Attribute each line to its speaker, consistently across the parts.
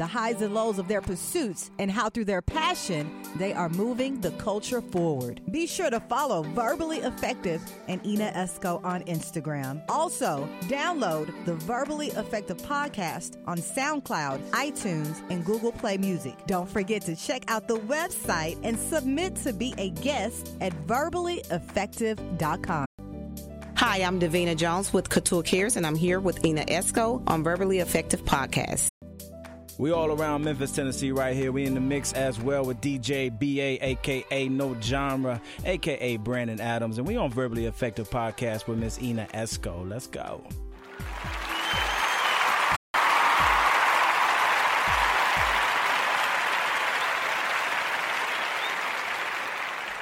Speaker 1: the highs and lows of their pursuits, and how through their passion they are moving the culture forward. Be sure to follow Verbally Effective and Ina Esco on Instagram. Also, download the Verbally Effective podcast on SoundCloud, iTunes, and Google Play Music. Don't forget to check out the website and submit to be a guest at verballyeffective.com.
Speaker 2: Hi, I'm Davina Jones with Couture Cares, and I'm here with Ina Esco on Verbally Effective Podcast.
Speaker 3: We all around Memphis, Tennessee, right here. We in the mix as well with DJ BA, aka No Genre, aka Brandon Adams, and we on Verbally Effective Podcast with Miss Ina Esco. Let's go.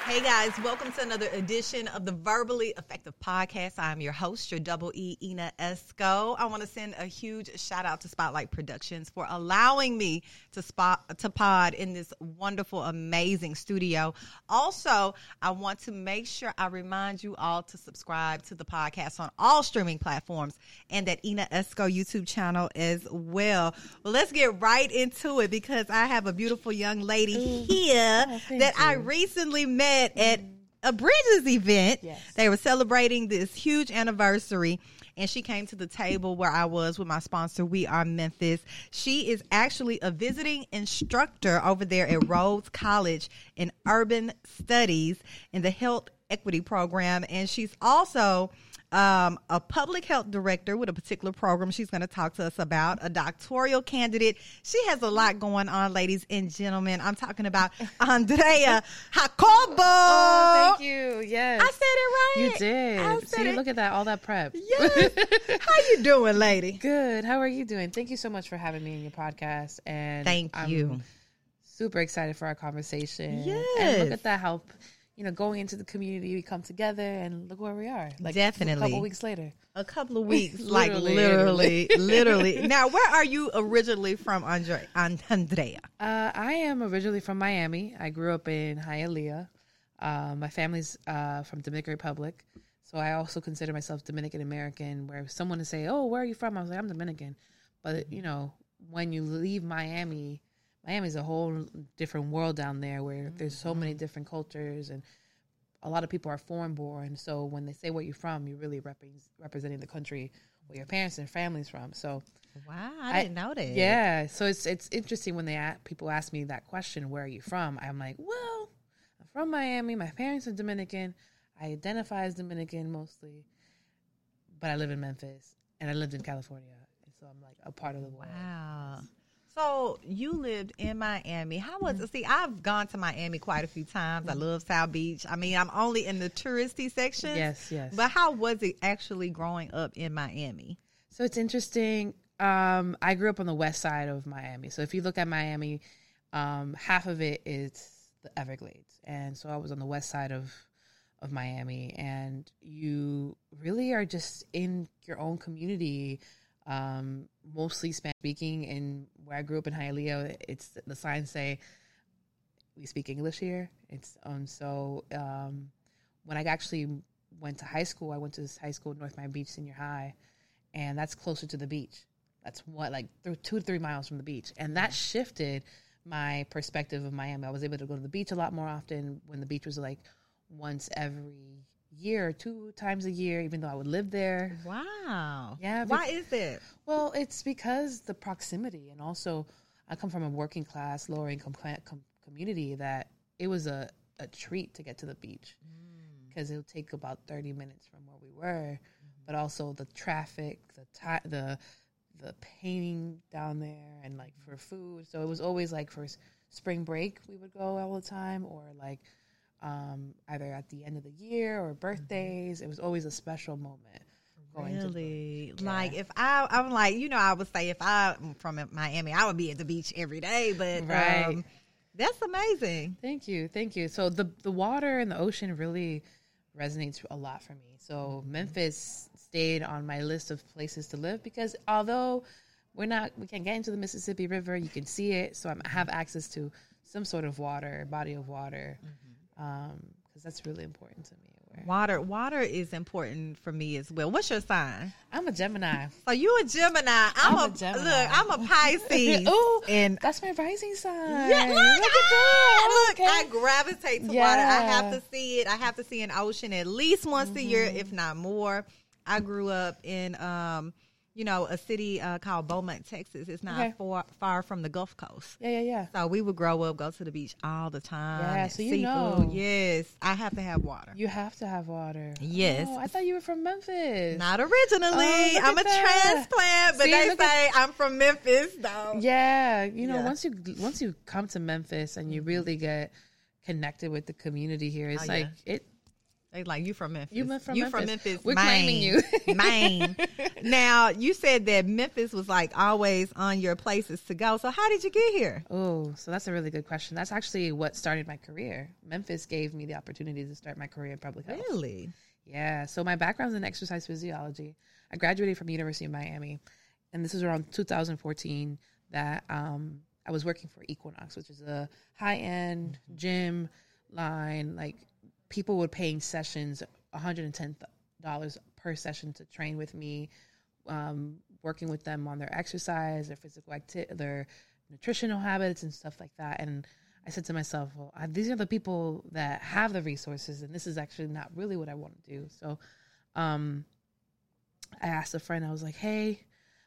Speaker 1: Hey guys, welcome to another edition of the Verbally Effective Podcast. I'm your host, your double E, Ina Esco. I want to send a huge shout out to Spotlight Productions for allowing me to spot to pod in this wonderful, amazing studio. Also, I want to make sure I remind you all to subscribe to the podcast on all streaming platforms and that Ina Esco YouTube channel as well. Well, let's get right into it because I have a beautiful young lady here
Speaker 4: Oh,
Speaker 1: that I recently met at a Bridges event.
Speaker 4: Yes.
Speaker 1: They were celebrating this huge anniversary. And she came to the table where I was with my sponsor, We Are Memphis. She is actually a visiting instructor over there at Rhodes College in Urban Studies in the Health Equity Program. And she's also um, a public health director with a particular program she's going to talk to us about, a doctoral candidate. She has a lot going on, ladies and gentlemen. I'm talking about Andrea Jacobo.
Speaker 4: Oh, thank you. Yes.
Speaker 1: I said it right.
Speaker 4: You did.
Speaker 1: I said
Speaker 4: See,
Speaker 1: it.
Speaker 4: look at that. All that prep.
Speaker 1: Yes. How you doing, lady?
Speaker 4: Good. How are you doing? Thank you so much for having me in your podcast. And
Speaker 1: Thank
Speaker 4: I'm
Speaker 1: you.
Speaker 4: Super excited for our conversation.
Speaker 1: Yes.
Speaker 4: And look at that. How you know going into the community, we come together, and look where we are. Like
Speaker 1: definitely, A
Speaker 4: couple weeks later.
Speaker 1: A couple of weeks, like
Speaker 4: Literally.
Speaker 1: literally, literally. Now, where are you originally from, Andre, An- Andrea?
Speaker 4: Uh, I am originally from Miami. I grew up in Hialeah. Uh, my family's uh, from Dominican Republic, so I also consider myself Dominican American. Where someone would say, "Oh, where are you from?" I was like, "I'm Dominican," but you know, when you leave Miami, Miami's a whole different world down there, where there's so many mm-hmm. different cultures and a lot of people are foreign born. So when they say where you're from, you're really repre- representing the country where your parents and family's from. So
Speaker 1: Wow, I, didn't know that.
Speaker 4: yeah, so it's it's interesting when they a- people ask me that question, "Where are you from?" I'm like, "Well, I'm from Miami. My parents are Dominican. I identify as Dominican mostly, but I live in Memphis and I lived in California, and so I'm like a part of the world."
Speaker 1: Wow. So you lived in Miami. How was it? See, I've gone to Miami quite a few times. I love South Beach. I mean, I'm only in the touristy section.
Speaker 4: Yes, yes.
Speaker 1: But how was it actually growing up in Miami?
Speaker 4: So it's interesting. Um, I grew up on the west side of Miami. So if you look at Miami, um, half of it is the Everglades, and so I was on the west side of of Miami, and you really are just in your own community, um, mostly Spanish speaking. And where I grew up in Hialeah, it's the signs say we speak English here. It's um so um, when I actually went to high school, I went to this high school, North Miami Beach Senior High and that's closer to the beach. That's what like th- two to three miles from the beach, and that shifted my perspective of Miami. I was able to go to the beach a lot more often when the beach was like once every year, two times a year, even though I would live there.
Speaker 1: Wow.
Speaker 4: Yeah,
Speaker 1: Why is that?
Speaker 4: Well, it's because the proximity, and also I come from a working class, lower income com- community that it was a, a treat to get to the beach mm. because it would take about thirty minutes from where we were, mm-hmm. but also the traffic, the the the painting down there, and like mm-hmm. for food. So it was always like for spring break we would go all the time, or like um, either at the end of the year or birthdays. It was always a special moment. going to
Speaker 1: Really?
Speaker 4: Yeah.
Speaker 1: Like if I, I'm like, you know, I would say if I'm from Miami, I would be at the beach every day. But
Speaker 4: Right.
Speaker 1: um, that's amazing.
Speaker 4: Thank you, thank you. So the the water and the ocean really resonates a lot for me. So Memphis stayed on my list of places to live because although we're not, we can get into the Mississippi River, you can see it. So I have access to some sort of water, body of water, because that's really important to me.
Speaker 1: Water, water is important for me as well. What's your sign?
Speaker 4: I'm a Gemini.
Speaker 1: So you a Gemini. I'm,
Speaker 4: I'm
Speaker 1: a,
Speaker 4: a Gemini.
Speaker 1: look. I'm a Pisces.
Speaker 4: Ooh,
Speaker 1: and
Speaker 4: that's my rising sign.
Speaker 1: yeah, look,
Speaker 4: Look at that.
Speaker 1: look, I gravitate to water. I have to see it. I have to see an ocean at least once a year, if not more. I grew up in, um, you know, a city uh, called Beaumont, Texas. It's not
Speaker 4: Okay.
Speaker 1: far far from the Gulf Coast.
Speaker 4: Yeah, yeah, yeah.
Speaker 1: So we would grow up, go to the beach all the time.
Speaker 4: Yeah, so you
Speaker 1: seafood.
Speaker 4: know.
Speaker 1: Yes, I have to have water.
Speaker 4: You have to have water.
Speaker 1: Yes.
Speaker 4: Oh, I thought you were from Memphis.
Speaker 1: Not originally.
Speaker 4: Oh,
Speaker 1: I'm a
Speaker 4: that.
Speaker 1: transplant, but
Speaker 4: See,
Speaker 1: they
Speaker 4: look at-
Speaker 1: say I'm from Memphis, though.
Speaker 4: Yeah, you know,
Speaker 1: Yeah.
Speaker 4: once you once you come to Memphis and you really get connected with the community here, it's
Speaker 1: Oh,
Speaker 4: like
Speaker 1: yeah.
Speaker 4: it.
Speaker 1: They like you from Memphis.
Speaker 4: You from
Speaker 1: you
Speaker 4: Memphis.
Speaker 1: from Memphis.
Speaker 4: We're
Speaker 1: Maine.
Speaker 4: claiming you.
Speaker 1: Maine. Now you said that Memphis was like always on your places to go. So how did you get here?
Speaker 4: Oh, so that's a really good question. That's actually what started my career. Memphis gave me the opportunity to start my career in public health.
Speaker 1: Really?
Speaker 4: Yeah. So my background's in exercise physiology. I graduated from the University of Miami, and this was around 2014 that um, I was working for Equinox, which is a high end gym line. Like people were paying sessions, 110 dollars per session to train with me, um, working with them on their exercise, their physical activity, their nutritional habits, and stuff like that. And I said to myself, well, I, these are the people that have the resources, and this is actually not really what I want to do. So, um, I asked a friend, I was like, hey,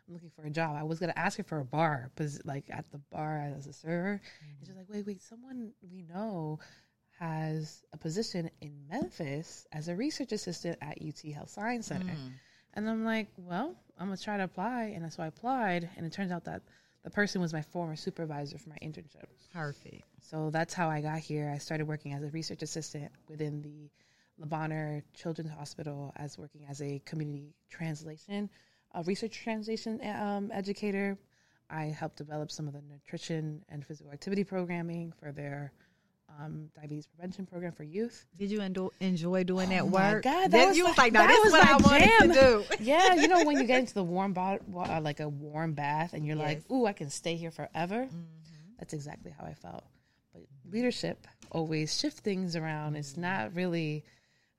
Speaker 4: I'm looking for a job. I was gonna ask her for a bar, because like at the bar as a server, and she's like, wait, wait, someone we know has a position in Memphis as a research assistant at UT Health Science Center. And I'm like, well, I'm gonna try to apply, and so I applied, and it turns out that the person was my former supervisor for my internship.
Speaker 1: Perfect.
Speaker 4: So that's how I got here. I started working as a research assistant within the Le Bonheur Children's Hospital as working as a community translation, a research translation um, educator. I helped develop some of the nutrition and physical activity programming for their um, diabetes prevention program for youth.
Speaker 1: Did you enjoy, enjoy doing that
Speaker 4: Oh my
Speaker 1: work?
Speaker 4: God, that
Speaker 1: That-
Speaker 4: was
Speaker 1: you was
Speaker 4: like-
Speaker 1: like, no,
Speaker 4: that was
Speaker 1: what I wanted
Speaker 4: jam.
Speaker 1: to do.
Speaker 4: yeah, you know when you get into the warm wa- uh, like a warm bath, and you're like,
Speaker 1: Yes. Mm-hmm.
Speaker 4: "Ooh, I can stay here forever." That's exactly how I felt. But leadership always shift things around. It's
Speaker 1: Mm-hmm.
Speaker 4: not really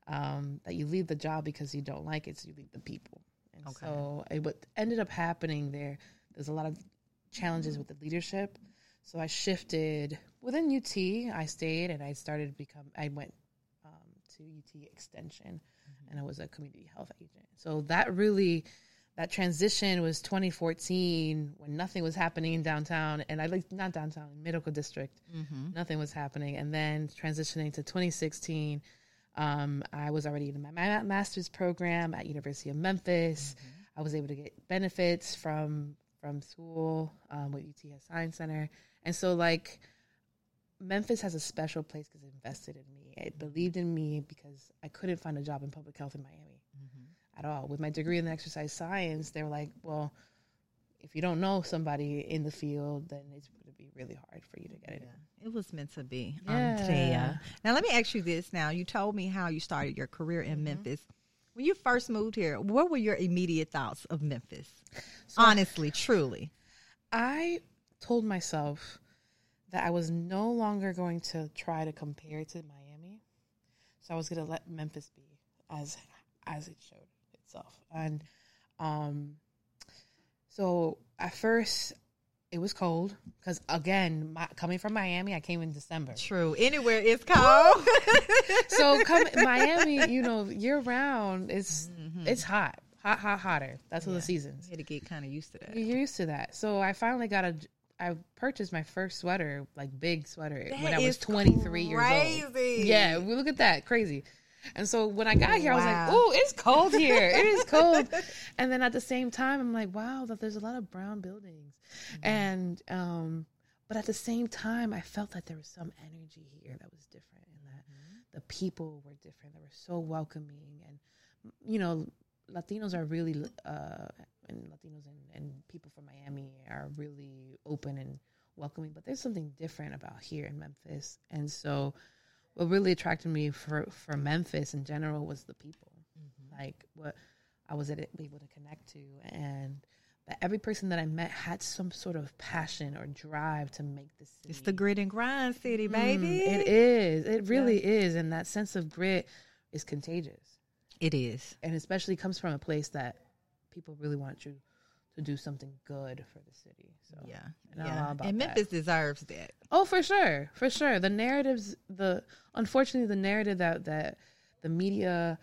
Speaker 4: um, that you leave the job because you don't like it; it's you leave the people. And
Speaker 1: Okay.
Speaker 4: so, it, what ended up happening there, there's a lot of challenges with the leadership. So I shifted within UT. I stayed and I started to become. I went um, to UT Extension, and I was a community health agent. So that really, that transition was 2014 when nothing was happening in downtown, and I like not downtown, medical district, nothing was happening, and then transitioning to 2016. Um, I was already in my master's program at University of Memphis. I was able to get benefits from from school um, with UT Science Center, and so like Memphis has a special place because it invested in me. It mm-hmm. believed in me because I couldn't find a job in public health in Miami mm-hmm. at all. With my degree in exercise science, they were like, well, if you don't know somebody in the field, then it's going to be really hard for you to get it.
Speaker 1: It was meant to be.
Speaker 4: Yeah.
Speaker 1: Now let me ask you this. Now you told me how you started your career in mm-hmm. Memphis. When you first moved here, what were your immediate thoughts of Memphis? Honestly, truly.
Speaker 4: I told myself that I was no longer going to try to compare it to Miami. So I was going to let Memphis be as as it showed itself. And um so at first it was cold because again, my, coming from Miami, I came in December.
Speaker 1: True. Anywhere is cold.
Speaker 4: So come Miami, you know, year round it's it's hot. Hot, hot, hotter. That's what the seasons.
Speaker 1: had to get kind of used to that.
Speaker 4: You're used to that. So I finally got a. I purchased my first sweater, like big sweater, when I was
Speaker 1: is
Speaker 4: 23 years old. Yeah, we look at that, crazy. And so when I got here, I was like,
Speaker 1: Wow.
Speaker 4: "Oh, it's cold here. It is cold." and then at the same time, I'm like, "Wow, that there's a lot of brown buildings,"
Speaker 1: Mm-hmm.
Speaker 4: and um, but at the same time, I felt that there was some energy here that was different, and that
Speaker 1: Mm-hmm.
Speaker 4: the people were different. They were so welcoming, and you know, Latinos are really, uh, and Latinos and, and people from Miami are really open and welcoming. But there's something different about here in Memphis, and so what really attracted me for for Memphis in general was the people,
Speaker 1: Mm-hmm.
Speaker 4: like what I was able to connect to, and that every person that I met had some sort of passion or drive to make this. City.
Speaker 1: It's the grit and grind city,
Speaker 4: Mm,
Speaker 1: baby.
Speaker 4: it is. It really is, and that sense of grit is contagious,
Speaker 1: It is.
Speaker 4: and especially comes from a place that people really want you to do something good for the city. So
Speaker 1: Yeah.
Speaker 4: and
Speaker 1: yeah. and
Speaker 4: that.
Speaker 1: Memphis deserves that.
Speaker 4: Oh, for sure, for sure. The narratives, the unfortunately, the narrative that that the media,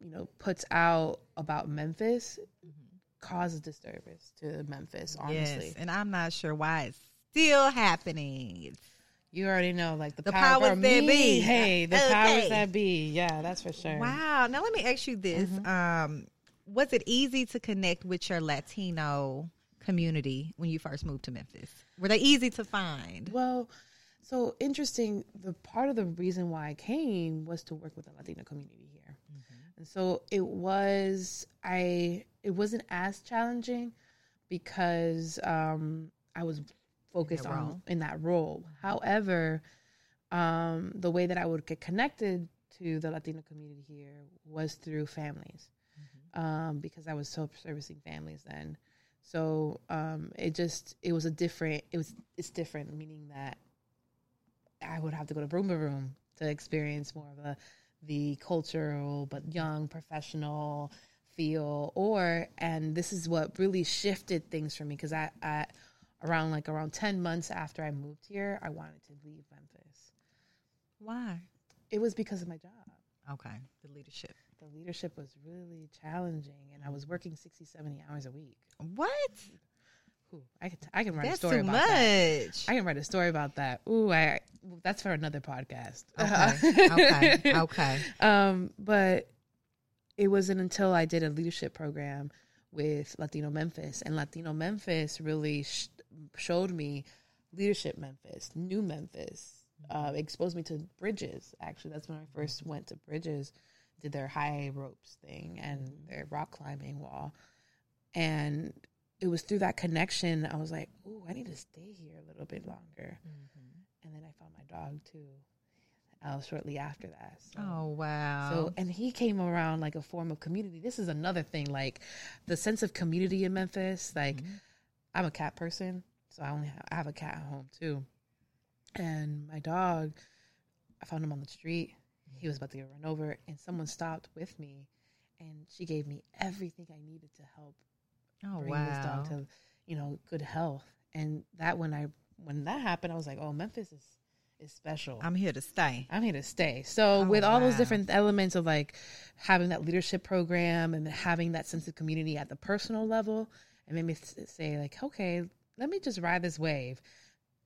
Speaker 4: you know, puts out about Memphis causes disturbance to Memphis. Honestly,
Speaker 1: Yes. And I'm not sure why it's still happening.
Speaker 4: You already know, like the,
Speaker 1: The
Speaker 4: power
Speaker 1: powers that be.
Speaker 4: Hey, the
Speaker 1: Okay.
Speaker 4: powers that be. Yeah, that's for sure.
Speaker 1: Wow. Now let me ask you this.
Speaker 4: Mm-hmm.
Speaker 1: Um, was it easy to connect with your Latino community when you first moved to Memphis? Were they easy to find?
Speaker 4: Well, so interesting. The part of the reason why I came was to work with the Latino community here, and so it was I. It wasn't as challenging because um, I was focused
Speaker 1: that
Speaker 4: on in that role. However, um, the way that I would get connected to the Latino community here was through families, um, because I was self servicing families then. So um, it just it was a different it was it's different meaning that I would have to go to Rumba Room to experience more of a the cultural but young professional feel or and this is what really shifted things for me because I, I around like around 10 months after I moved here I wanted to leave Memphis.
Speaker 1: Why?
Speaker 4: It was because of my job.
Speaker 1: Okay. The leadership.
Speaker 4: The leadership was really challenging and I was working 60 70 hours a week.
Speaker 1: What?
Speaker 4: Ooh, I can I can write a story about that.
Speaker 1: much.
Speaker 4: I can write a story about that. Ooh, I that's for another podcast.
Speaker 1: Okay. okay. Okay.
Speaker 4: Um, but it wasn't until I did a leadership program with Latino Memphis, and Latino Memphis really sh- showed me leadership Memphis, new Memphis, uh, exposed me to Bridges. Actually, that's when I first went to Bridges, did their high ropes thing and mm-hmm. their rock climbing wall, and it was through that connection I was like, "Ooh, I need to stay here a little bit longer." Mm-hmm. And then I found my dog too. Uh, shortly after that. So.
Speaker 1: Oh wow.
Speaker 4: So, and he came around like a form of community. This is another thing, like the sense of community in Memphis. Like, mm-hmm. I'm a cat person, so I only have, I have a cat at home too. And my dog, I found him on the street. He was about to get run over, and someone stopped with me, and she gave me everything I needed to help
Speaker 1: oh
Speaker 4: bring
Speaker 1: wow.
Speaker 4: this dog to, you know, good health. And that when I when that happened, I was like, oh, Memphis is is special.
Speaker 1: I'm here to stay.
Speaker 4: I'm here to stay. So
Speaker 1: Oh,
Speaker 4: with all those different elements of like having that leadership program and having that sense of community at the personal level, it made me say like, okay, let me just ride this wave.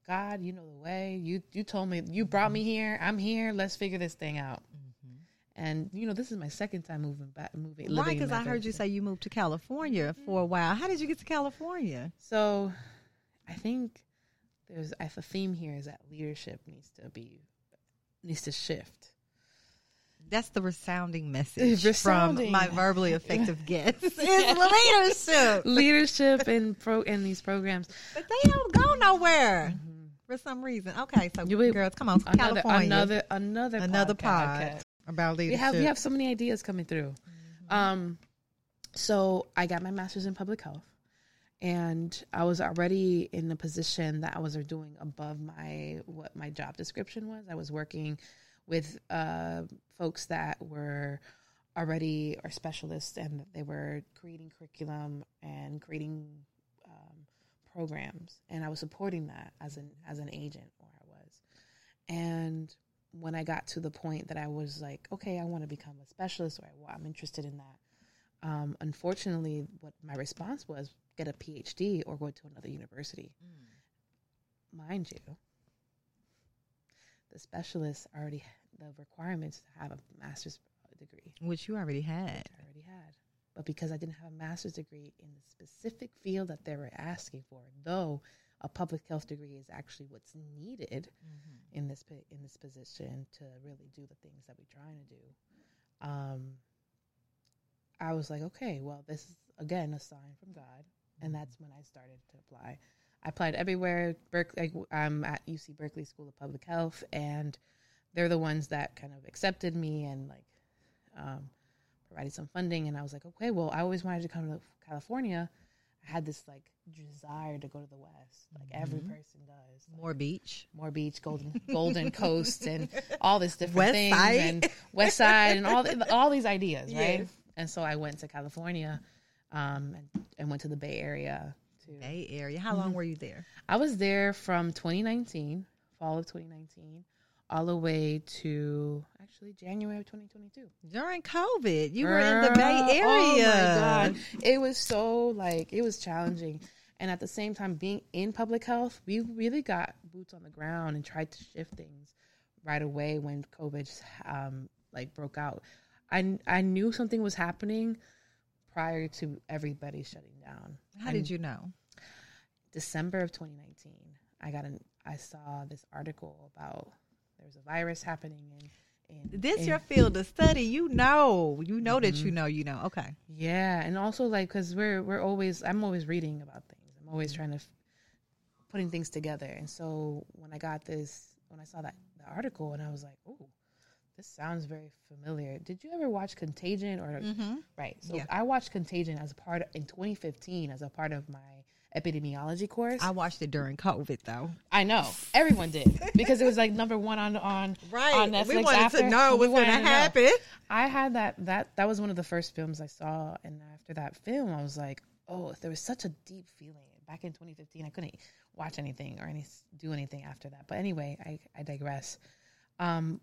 Speaker 4: God, you know the way. You you told me you brought me mm-hmm. here. I'm here. Let's figure this thing out. Mm-hmm. And you know, this is my second time moving back, moving. In
Speaker 1: because I heard you say you moved to California mm-hmm. for a while. How did you get to California?
Speaker 4: So, I think there's I- the theme here is that leadership needs to be needs to shift.
Speaker 1: That's the resounding message
Speaker 4: Resounding.
Speaker 1: from my verbally effective guests. Is leadership,
Speaker 4: leadership and pro in these programs.
Speaker 1: but they don't go nowhere for some reason. Okay, so
Speaker 4: You
Speaker 1: girls, come on,
Speaker 4: Another
Speaker 1: California,
Speaker 4: another another
Speaker 1: another
Speaker 4: podcast.
Speaker 1: pod about
Speaker 4: We
Speaker 1: leadership.
Speaker 4: have we have so many ideas coming through. Um, so I got my master's in public health, and I was already in a position that I was doing above my what my job description was. I was working with uh, folks that were already are specialists, and they were creating curriculum and creating programs, and I was supporting that as an as an agent where I was, and when I got to the point that I was like, okay, I want to become a specialist, or I, I'm interested in that. Um, unfortunately, what my response was get a PhD or go to another university. Mind you, the specialists already the requirements to have a master's degree.
Speaker 1: which you already had.
Speaker 4: I already had. But because I didn't have a master's degree in the specific field that they were asking for, though a public health degree is actually what's needed in this in this position to really do the things that we're trying to do. Um, I was like, okay, well, this is again a sign from God, and that's when I started to apply. I applied everywhere. Berkeley, I'm at UC Berkeley School of Public Health, and they're the ones that kind of accepted me and like um, provided some funding. And I was like, okay, well, I always wanted to come to California. I had this like desire to go to the West, like every
Speaker 1: Mm-hmm.
Speaker 4: person does. Like,
Speaker 1: More beach.
Speaker 4: more beach, golden golden coast, and all this different
Speaker 1: West
Speaker 4: things,
Speaker 1: Side.
Speaker 4: and West Side, and all all these ideas, right?
Speaker 1: Yes.
Speaker 4: And so I went to California, um, and, and went to the Bay Area. To
Speaker 1: Bay Area. How
Speaker 4: Mm-hmm.
Speaker 1: long were you there?
Speaker 4: I was there from 2019, fall of 2019, all the way to actually January of 2022.
Speaker 1: During COVID, you were in the Bay Area.
Speaker 4: Oh my god, it was so like it was challenging, and at the same time, being in public health, we really got boots on the ground and tried to shift things right away when COVID um, like broke out. I I knew something was happening prior to everybody shutting down.
Speaker 1: How did you know?
Speaker 4: December of 2019, I got an I saw this article about there was a virus happening in. In
Speaker 1: This
Speaker 4: in-
Speaker 1: your field of study. You know. You know that
Speaker 4: Mm-hmm.
Speaker 1: you know. You know. Okay.
Speaker 4: Yeah, and also like because we're we're always I'm always reading about things. I'm always trying to f- putting things together. And so when I got this, when I saw that the article, and I was like, oh, this sounds very familiar. Did you ever watch Contagion or right? So
Speaker 1: Yeah.
Speaker 4: I watched Contagion as a part in 2015 as a part of my epidemiology course.
Speaker 1: I watched it during COVID though.
Speaker 4: I know everyone did because it was like number one on on on Netflix.
Speaker 1: we wanted
Speaker 4: after.
Speaker 1: to know what's going
Speaker 4: to know.
Speaker 1: happen.
Speaker 4: I had that that that was one of the first films I saw, and after that film, I was like, oh, there was such a deep feeling. Back in 2015, I couldn't watch anything or any do anything after that. But anyway, I I digress. Um,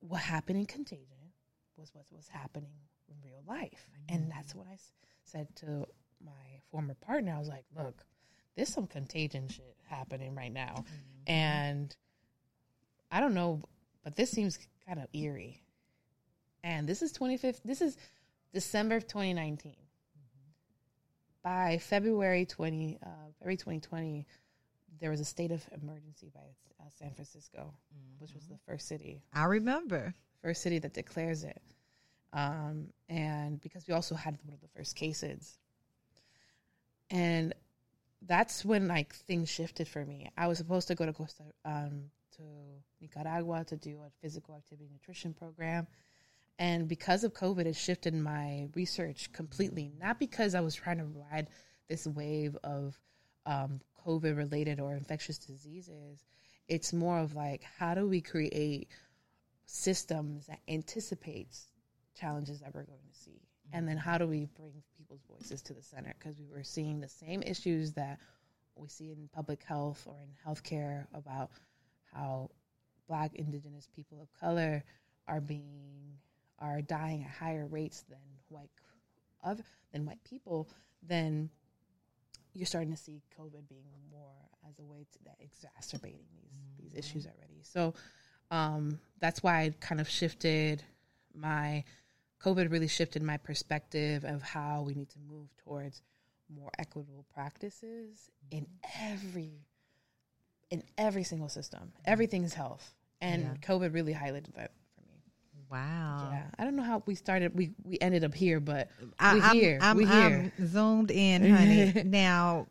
Speaker 4: what happened in Contagion was what was happening in real life, and that's what I s- said to my former partner. I was like, look, there's some Contagion shit happening right now, and I don't know, but this seems kind of eerie. And this is 25th. This is December of 2019. By February 20, uh, February 2020, there was a state of emergency by uh, San Francisco, which was the first city,
Speaker 1: I remember.
Speaker 4: first city that declares it. Um, and because we also had one of the first cases, and that's when like things shifted for me. I was supposed to go to Costa um, to Nicaragua to do a physical activity nutrition program, and because of COVID, it shifted my research completely. Not because I was trying to ride this wave of um, COVID related or infectious diseases. It's more of like how do we create systems that anticipates challenges that we're going to see and then how do we bring people's voices to the center? Because we were seeing the same issues that we see in public health or in healthcare about how black indigenous people of color are being are dying at higher rates than white other than white people then you're starting to see covid being more as a way to that exacerbating these these issues already. So um, that's why I kind of shifted my COVID really shifted my perspective of how we need to move towards more equitable practices in mm-hmm. every in every single system. Everything is health, and
Speaker 1: Yeah.
Speaker 4: COVID really highlighted that for me.
Speaker 1: Wow.
Speaker 4: Yeah, I don't know how we started. We we ended up here, but
Speaker 1: I,
Speaker 4: we're
Speaker 1: I'm,
Speaker 4: here.
Speaker 1: I'm,
Speaker 4: we're here.
Speaker 1: I'm zoomed in, honey. now,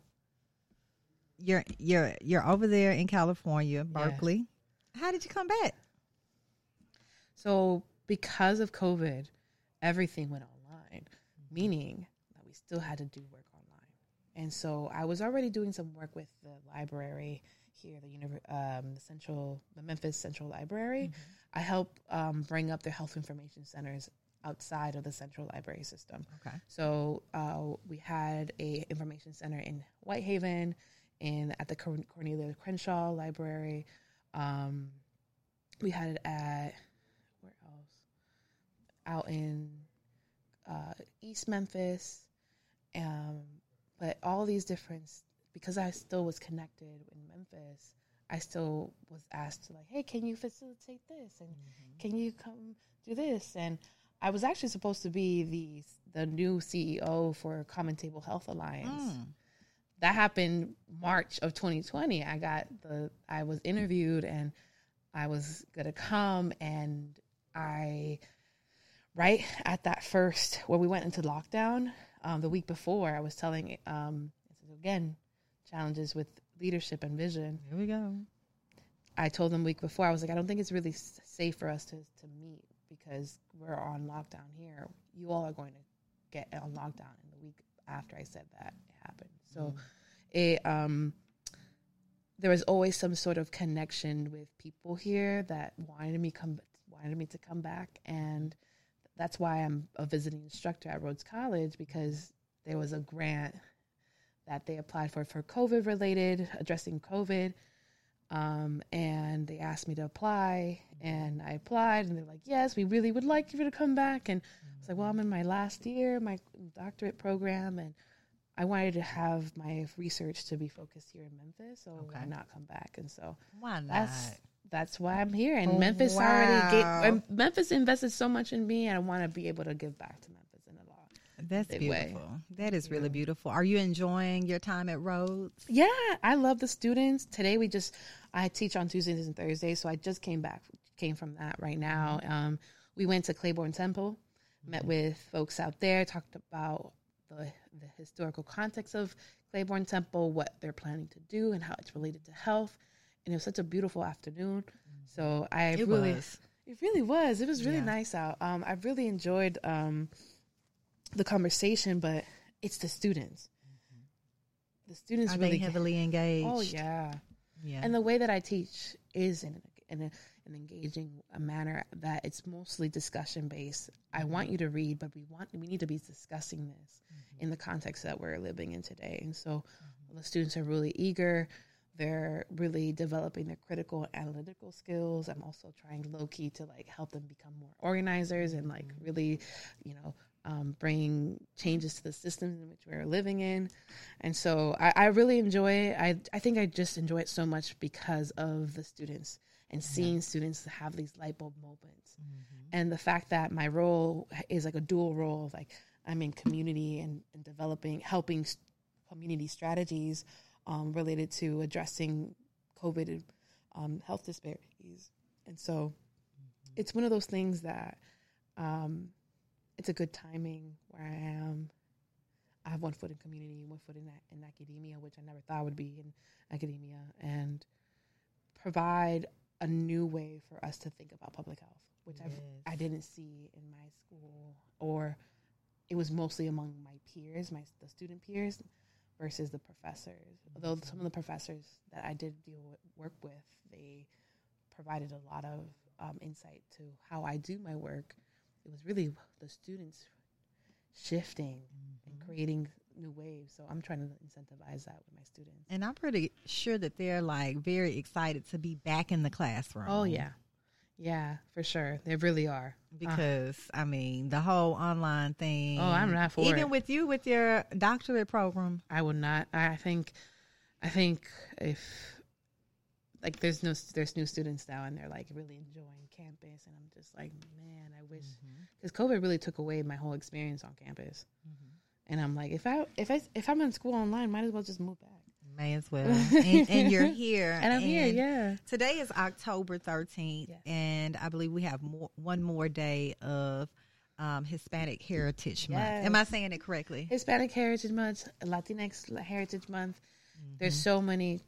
Speaker 1: you're you're you're over there in California, Berkeley. How did you come back?
Speaker 4: So because of COVID, everything went online, meaning that we still had to do work online. And so I was already doing some work with the library here, the univer- um, the central, the Memphis Central Library. I help um, bring up their health information centers outside of the central library system.
Speaker 1: Okay.
Speaker 4: So uh, we had a information center in Whitehaven, and at the Corn- Cornelia Crenshaw Library. Um, we had it at? Out in uh, East Memphis, um, but all these different because I still was connected in Memphis. I still was asked to like, hey, can you facilitate this and can you come do this? And I was actually supposed to be the the new CEO for Common Table Health Alliance. That happened March of 2020. I got the I was interviewed and I was gonna come and I right at that first where we went into lockdown um, the week before I was telling um, again challenges with leadership and vision.
Speaker 1: Here we go.
Speaker 4: I told them week before, I was like, I don't think it's really safe for us to, to meet because we're on lockdown here. You all are going to get on lockdown. And the week after I said that, it happened. So it, um, there was always some sort of connection with people here that wanted me come wanted me to come back and that's why I'm a visiting instructor at Rhodes College because there was a grant that they applied for for COVID related, addressing COVID. Um, and they asked me to apply, and I applied, and they're like, "Yes, we really would like you to come back." And I was like, "Well, I'm in my last year, my doctorate program, and I wanted to have my research to be focused here in Memphis, so why
Speaker 1: Okay.
Speaker 4: not come back?" And so
Speaker 1: Why not?
Speaker 4: that's that's why I'm here. And
Speaker 1: Oh,
Speaker 4: Memphis already gave, Memphis invested so much in me, and I want to be able to give back to Memphis in a lot.
Speaker 1: That's
Speaker 4: big way.
Speaker 1: beautiful. That is really beautiful. Are you enjoying your time at Rhodes?
Speaker 4: Yeah, I love the students. Today we just I teach on Tuesdays and Thursdays, so I just came back came from that right now. Um, we went to Clayborn Temple, met with folks out there, talked about the the historical context of Clayborn Temple, what they're planning to do, and how it's related to health. And it was such a beautiful afternoon. Mm-hmm. So I
Speaker 1: It
Speaker 4: really
Speaker 1: was.
Speaker 4: it really was. It was really
Speaker 1: Yeah.
Speaker 4: nice out. Um, I really enjoyed um, the conversation, but it's the students. Mm-hmm. The students
Speaker 1: Are
Speaker 4: really
Speaker 1: they
Speaker 4: get-
Speaker 1: heavily oh, engaged?
Speaker 4: Oh yeah,
Speaker 1: yeah.
Speaker 4: and the way that I teach is in in a, an engaging a manner that it's mostly discussion based. I mm-hmm. want you to read, but we want we need to be discussing this in the context that we're living in today. And so the students are really eager. They're really developing their critical and analytical skills. I'm also trying low key to like help them become more organizers and like really, you know, um, bring changes to the systems in which we're living in. And so I, I really enjoy it. I, I think I just enjoy it so much because of the students and seeing students have these light bulb moments. And the fact that my role is like a dual role, like I'm in community and, and developing, helping s- community strategies um, related to addressing COVID um, health disparities. And so it's one of those things that um, it's a good timing where I am. I have one foot in community, one foot in, in academia, which I never thought would be in academia, and provide a new way for us to think about public health, which I've, I didn't see in my school, or it was mostly among my peers, my the student peers, versus the professors. Although some of the professors that I did deal with, work with, they provided a lot of um, insight to how I do my work. It was really the students shifting and creating new waves. So I'm trying to incentivize that with my students.
Speaker 1: and I'm pretty sure that they're like very excited to be back in the classroom.
Speaker 4: Oh yeah, yeah, for sure. They really are. Uh-huh.
Speaker 1: Because I mean, the whole online thing.
Speaker 4: Oh, I'm not for
Speaker 1: even
Speaker 4: it.
Speaker 1: with you with your doctorate program.
Speaker 4: I would not. I think, I think if like there's no there's new students now and they're like really enjoying campus and I'm just like man I wish mm-hmm. because COVID really took away my whole experience on campus mm-hmm. and I'm like if I if I if I'm in school online might as well just move back
Speaker 1: May as well. and, and you're here.
Speaker 4: and I'm here yeah
Speaker 1: Today is October 13th,
Speaker 4: Yes.
Speaker 1: and I believe we have more, one more day of um, Hispanic Heritage Month.
Speaker 4: Yes.
Speaker 1: Am I saying it correctly?
Speaker 4: Hispanic Heritage Month Latinx Heritage Month there's so many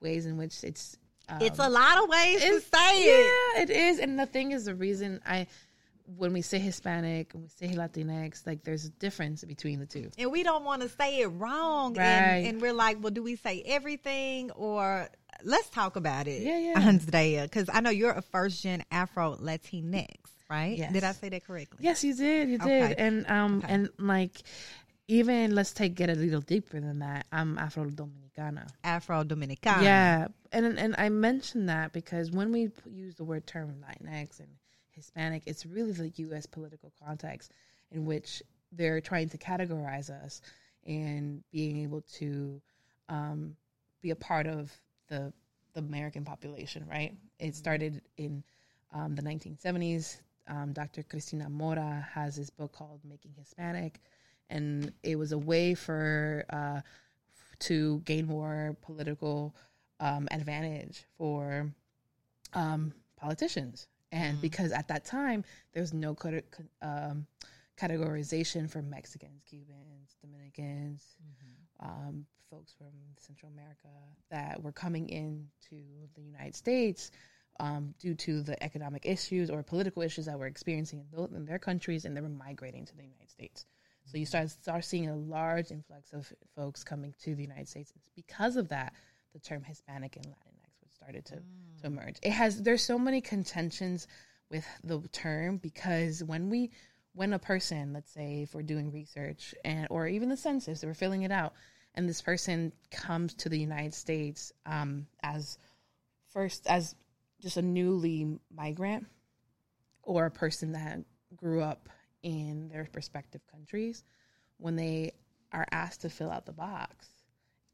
Speaker 4: ways in which it's um,
Speaker 1: it's a lot of ways to say it.
Speaker 4: Yeah, it is. And the thing is, the reason I, when we say Hispanic and we say Latinx, like there's a difference between the two.
Speaker 1: And we don't want to say it wrong.
Speaker 4: Right.
Speaker 1: And, and we're like, well, do we say everything or let's talk about it?
Speaker 4: Yeah, yeah.
Speaker 1: Andrea, because I know you're a first gen Afro Latinx, right?
Speaker 4: Yes.
Speaker 1: Did I say that correctly?
Speaker 4: Yes, you did. You
Speaker 1: Okay.
Speaker 4: did. And um
Speaker 1: Okay.
Speaker 4: and like even let's take get a little deeper than that. I'm Afro Dominicana.
Speaker 1: Afro Dominicana.
Speaker 4: Yeah, and and I mentioned that because when we use the word term Latinx and Hispanic, it's really the U.S. political context in which they're trying to categorize us and being able to um, be a part of the the American population. Right? It started in um, the 1970s. Um, Dr. Cristina Mora has this book called Making Hispanic, and it was a way for uh, to gain more political um, advantage for um, politicians. And because at that time, there was no um, categorization for Mexicans, Cubans, Dominicans, um, folks from Central America that were coming into the United States um, due to the economic issues or political issues that we're experiencing in, in their countries, and they were migrating to the United States. So you start start seeing a large influx of folks coming to the United States. It's because of that the term Hispanic and Latinx was started to, to emerge. It has there's so many contentions with the term because when we when a person, let's say if we're doing research and or even the census, we're filling it out, and this person comes to the United States um, as first as just a newly migrant or a person that grew up in their respective countries, when they are asked to fill out the box,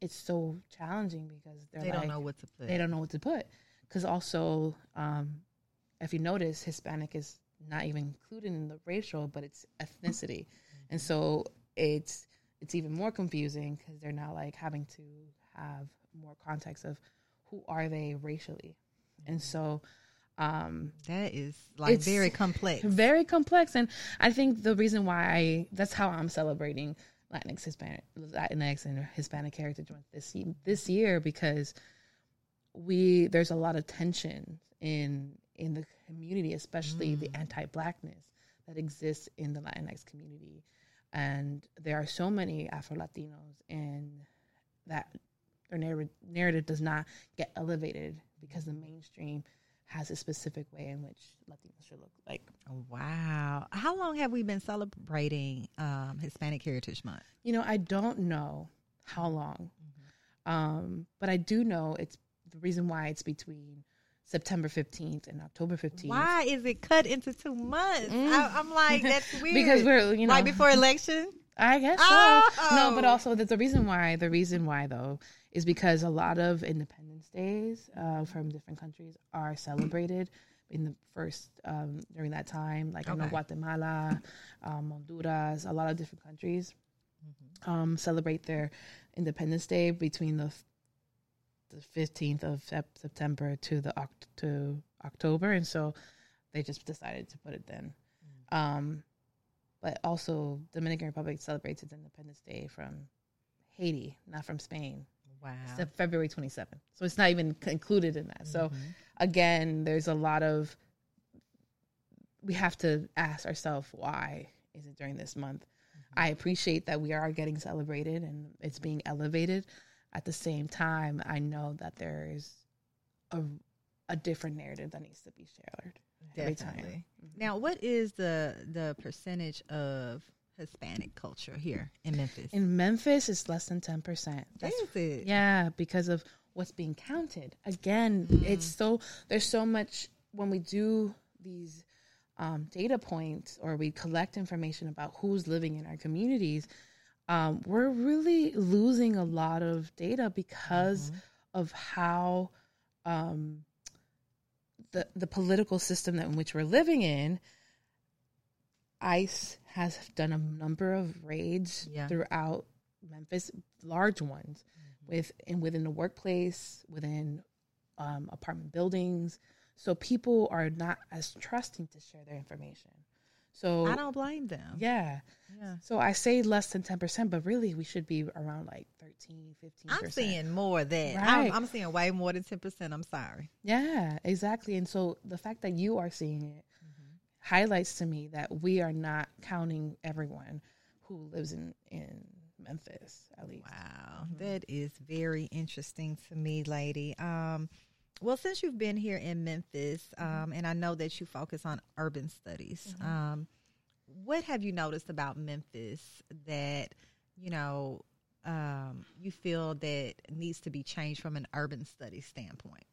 Speaker 4: it's so challenging because they're
Speaker 1: They
Speaker 4: like,
Speaker 1: don't know what to put.
Speaker 4: they don't know what to put. Because also, um, if you notice, Hispanic is not even included in the racial, but it's ethnicity, and so it's it's even more confusing because they're now like having to have more context of who are they racially, and so um,
Speaker 1: That is like very complex.
Speaker 4: very complex. And I think the reason why I that's how I'm celebrating Latinx, Hispanic, Latinx, and Hispanic Heritage Month this this year because we there's a lot of tension in in the community, especially the mm. anti-blackness that exists in the Latinx community, and there are so many Afro Latinos, and that their narrative, narrative does not get elevated because the mainstream has a specific way in which Latinos should look like.
Speaker 1: Wow. How long have we been celebrating um, Hispanic Heritage Month?
Speaker 4: You know, I don't know how long,
Speaker 1: Mm-hmm.
Speaker 4: um, but I do know it's the reason why it's between September 15th and October 15th.
Speaker 1: Why is it cut into two months? I, I'm like, that's weird.
Speaker 4: Mm. Because we're, you know,
Speaker 1: right before election.
Speaker 4: I guess so.
Speaker 1: Oh!
Speaker 4: No, but also that the reason why the reason why though is because a lot of Independence Days uh, from different countries are celebrated in the first um, during that time. Like I know Guatemala, um, Honduras, a lot of different countries um, celebrate their Independence Day between the the fifteenth of Sep- September to the Oct- to October, and so they just decided to put it then. Um, but also, Dominican Republic celebrates its Independence Day from Haiti, not from Spain.
Speaker 1: Wow.
Speaker 4: It's February 27th. So it's not even included in that. So mm-hmm. again, there's a lot of we have to ask ourselves why is it during this month? Mm-hmm. I appreciate that we are getting celebrated and it's being elevated. At the same time, I know that there is a a different narrative that needs to be shared every
Speaker 1: Definitely.
Speaker 4: time.
Speaker 1: Now, what is the the percentage of Hispanic culture here in Memphis?
Speaker 4: In Memphis, it's less than 10%. That's
Speaker 1: is it?
Speaker 4: Yeah, because of what's being counted. Again, it's so there's so much when we do these um, data points or we collect information about who's living in our communities. Um, we're really losing a lot of data because of how um, the the political system that in which we're living in. ICE has done a number of raids
Speaker 1: Yeah.
Speaker 4: throughout Memphis, large ones, with and within the workplace, within um, apartment buildings. So people are not as trusting to share their information. So
Speaker 1: I don't blame them.
Speaker 4: yeah.
Speaker 1: Yeah.
Speaker 4: So I say less than 10%, but really we should be around like 13, 15%.
Speaker 1: I'm seeing more than.
Speaker 4: Right.
Speaker 1: I'm, I'm seeing way more than 10%. I'm sorry.
Speaker 4: Yeah, exactly. And so the fact that you are seeing it highlights to me that we are not counting everyone who lives in in Memphis at least.
Speaker 1: Wow, that is very interesting to me, lady. Um, well, since you've been here in Memphis, um, and I know that you focus on urban studies, um, what have you noticed about Memphis that you know um, you feel that needs to be changed from an urban studies standpoint,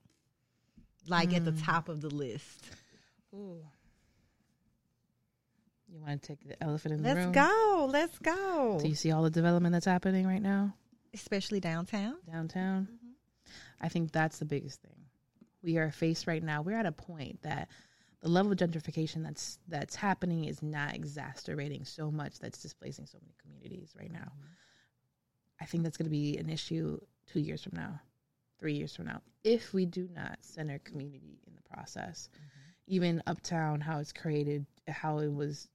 Speaker 1: like at the top of the list?
Speaker 4: Ooh. You want to take the elephant in the
Speaker 1: Let's
Speaker 4: room?
Speaker 1: go. Let's go.
Speaker 4: Do you see all the development that's happening right now
Speaker 1: Especially downtown.
Speaker 4: downtown? I think that's the biggest thing. We are faced right now. We're at a point that the level of gentrification that's that's happening is not exacerbating so much that's displacing so many communities right now. I think that's going to be an issue 2 years from now, 3 years from now if we do not center community in the process. Even uptown how it's created, how it was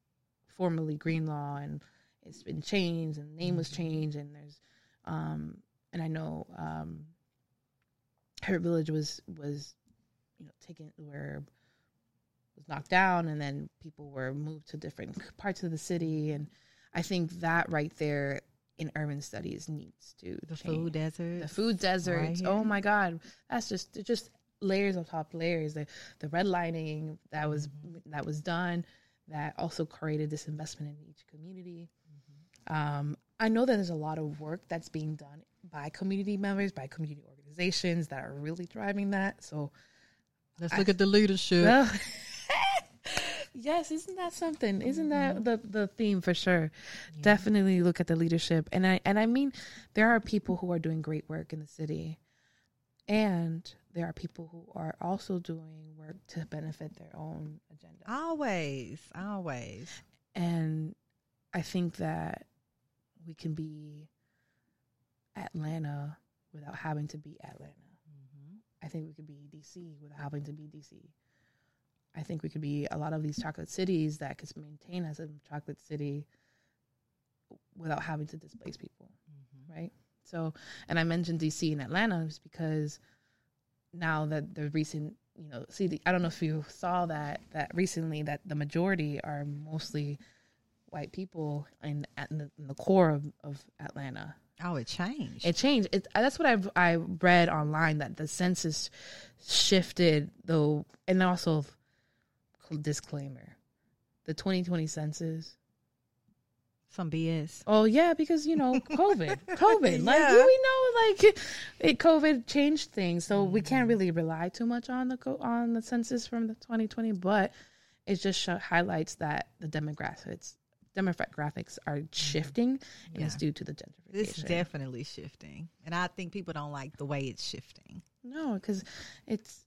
Speaker 4: formerly Greenlaw and it's been changed and the name was changed and there's Um, and I know um, Hurt Village was was you know taken where was knocked down, and then people were moved to different parts of the city, and I think that right there in urban studies needs to
Speaker 1: The
Speaker 4: change.
Speaker 1: food desert.
Speaker 4: the food deserts.
Speaker 1: here.
Speaker 4: oh my God, that's just just layers on top layers. The the redlining that was
Speaker 1: Mm-hmm.
Speaker 4: that was done that also created this investment in each community.
Speaker 1: Mm-hmm.
Speaker 4: Um, I know that there's a lot of work that's being done by community members, by community organizations that are really driving that. So,
Speaker 1: Let's look at the leadership.
Speaker 4: well, yes, isn't that something? Isn't that mm-hmm. the the theme for sure? Definitely look at the leadership, and I and I mean, there are people who are doing great work in the city, and there are people who are also doing work to benefit their own agenda.
Speaker 1: always, always.
Speaker 4: And I think that we can be Atlanta without having to be Atlanta. Mm-hmm. I think we could be DC without having to be DC. I think we could be a lot of these chocolate cities that could maintain as a chocolate city without having to displace people, mm-hmm. right? So, and I mentioned DC and Atlanta is because now that the recent, you know, see, the, I don't know if you saw that that recently that the majority are mostly white people in, in, the, in the core of, of Atlanta.
Speaker 1: Oh, it changed.
Speaker 4: It changed. It, that's what I've I read online that the census shifted though, and also disclaimer, the 2020 census.
Speaker 1: Some BS.
Speaker 4: Oh yeah, because you know COVID, COVID. Like
Speaker 1: Yeah.
Speaker 4: we know, like it, COVID changed things, so we can't mm-hmm. really rely too much on the on the census from the 2020. But it just show, highlights that the demographics demographics are mm-hmm. shifting, and it's due to the gentrification.
Speaker 1: It's definitely shifting. And I think people don't like the way it's shifting.
Speaker 4: No, because it's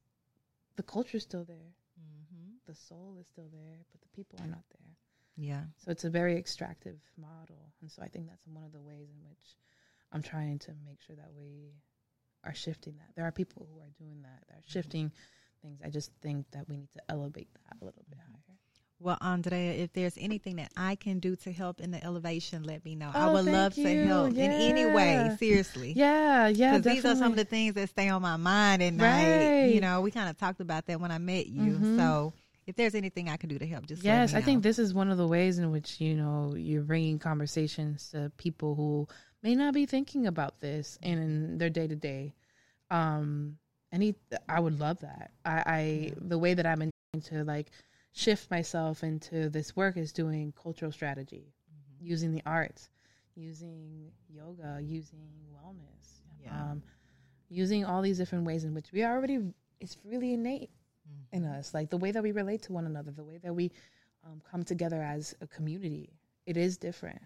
Speaker 4: the culture's still there,
Speaker 1: Mm-hmm.
Speaker 4: the soul is still there, but the people are not there.
Speaker 1: Yeah.
Speaker 4: So it's a very extractive model, and so I think that's one of the ways in which I'm trying to make sure that we are shifting that. There are people who are doing that. They're mm-hmm. shifting things. I just think that we need to elevate that a little bit mm-hmm. higher.
Speaker 1: Well, Andrea, if there's anything that I can do to help in the elevation, let me know. I
Speaker 4: Oh,
Speaker 1: would
Speaker 4: thank
Speaker 1: love to
Speaker 4: you.
Speaker 1: help in any way. Seriously.
Speaker 4: Yeah, yeah,
Speaker 1: Because these are some of the things that stay on my mind at night. You know, we kind of talked about that when I met you.
Speaker 4: Mhm.
Speaker 1: So if there's anything I can do to help, just
Speaker 4: Yes,
Speaker 1: let me
Speaker 4: I think this is one of the ways in which you know you're bringing conversations to people who may not be thinking about this in their day to day. Um, any, I would love that. I, I the way that I'm trying to like shift myself into this work is doing cultural strategy, using the arts, using yoga, using wellness,
Speaker 1: Yeah.
Speaker 4: um, using all these different ways in which we already it's really innate in us. Like the way that we relate to one another the way that we um, come together as a community it is different.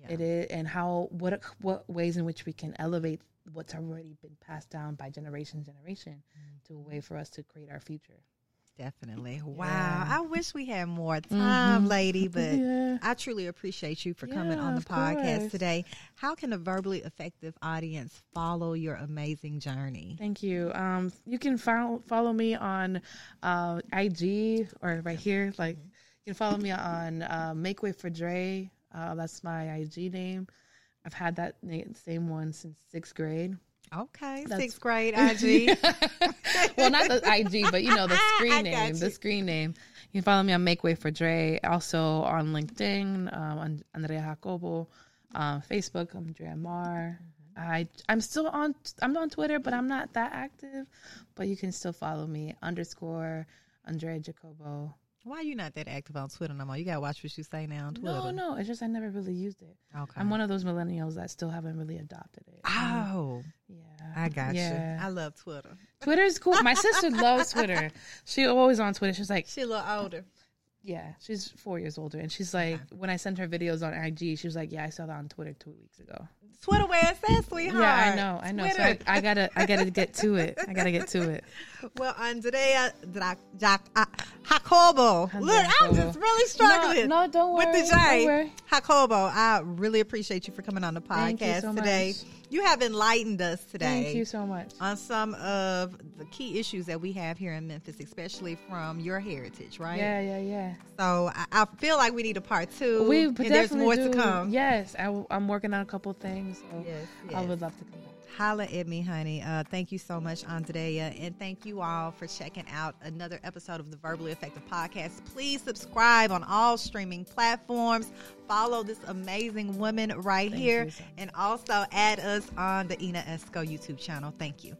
Speaker 1: Yeah.
Speaker 4: it is and how what what ways in which we can elevate what's already been passed down by generation generation to a way for us to create our future
Speaker 1: Definitely. Wow.
Speaker 4: Yeah.
Speaker 1: I wish we had more time,
Speaker 4: Mhm.
Speaker 1: lady, but
Speaker 4: Yeah.
Speaker 1: I truly appreciate you for coming on the podcast
Speaker 4: course.
Speaker 1: today. How can a verbally effective audience follow your amazing journey?
Speaker 4: Thank you. Um, you can follow follow me on uh, IG or right here. Like you can follow me on uh, Make Way for Dre. Uh, that's my IG name. I've had that same one since sixth grade.
Speaker 1: Okay.
Speaker 4: That's-
Speaker 1: Sixth grade IG.
Speaker 4: well, not the IG, but you know the screen name. The screen name. You can follow me on Make Way for Dre. Also on LinkedIn, um, on Andrea Jacobo. Um, Facebook, Andrea Mar.
Speaker 1: Mm-hmm.
Speaker 4: I I'm still on. I'm on Twitter, but I'm not that active. But you can still follow me underscore Andrea Jacobo.
Speaker 1: Why are you not that active on Twitter no more? You gotta watch what you say now on Twitter.
Speaker 4: No, no, it's just I never really used it.
Speaker 1: Okay.
Speaker 4: I'm one of those millennials that still haven't really adopted it.
Speaker 1: Oh,
Speaker 4: yeah,
Speaker 1: I got
Speaker 4: Yeah.
Speaker 1: you. I love Twitter.
Speaker 4: Twitter's cool. My sister loves Twitter. She always on Twitter. She's like,
Speaker 1: She a little older.
Speaker 4: Yeah, she's four years older, and she's like, when I sent her videos on IG, she was like, "Yeah, I saw that on Twitter two weeks ago."
Speaker 1: Twitter where it's at, sweetheart.
Speaker 4: Yeah, I know, I know. So I. I gotta, I gotta get to it. I gotta get to it.
Speaker 1: Well, Andrea, Jac- ah, Jacobo. Look, I'm just really struggling.
Speaker 4: No, no, don't
Speaker 1: With the J.
Speaker 4: worry.
Speaker 1: Jacobo, I really appreciate you for coming on the
Speaker 4: Thank you
Speaker 1: podcast
Speaker 4: so
Speaker 1: today.
Speaker 4: much.
Speaker 1: You have enlightened us today.
Speaker 4: Thank you so much.
Speaker 1: on some of the key issues that we have here in Memphis, especially from your heritage, right?
Speaker 4: Yeah, yeah, yeah.
Speaker 1: So I, I feel like we need a part two.
Speaker 4: We
Speaker 1: and
Speaker 4: definitely
Speaker 1: there's more
Speaker 4: do.
Speaker 1: to come.
Speaker 4: Yes, I, am working on a couple things. So
Speaker 1: Yes,
Speaker 4: I would love to come back.
Speaker 1: Holla at me, honey. Uh, thank you so much, Andrea. And thank you all for checking out another episode of the Verbally Effective Podcast. Please subscribe on all streaming platforms. Follow this amazing woman right
Speaker 4: Thank
Speaker 1: here.
Speaker 4: you.
Speaker 1: And also add us on the Ina Esco YouTube channel. Thank you.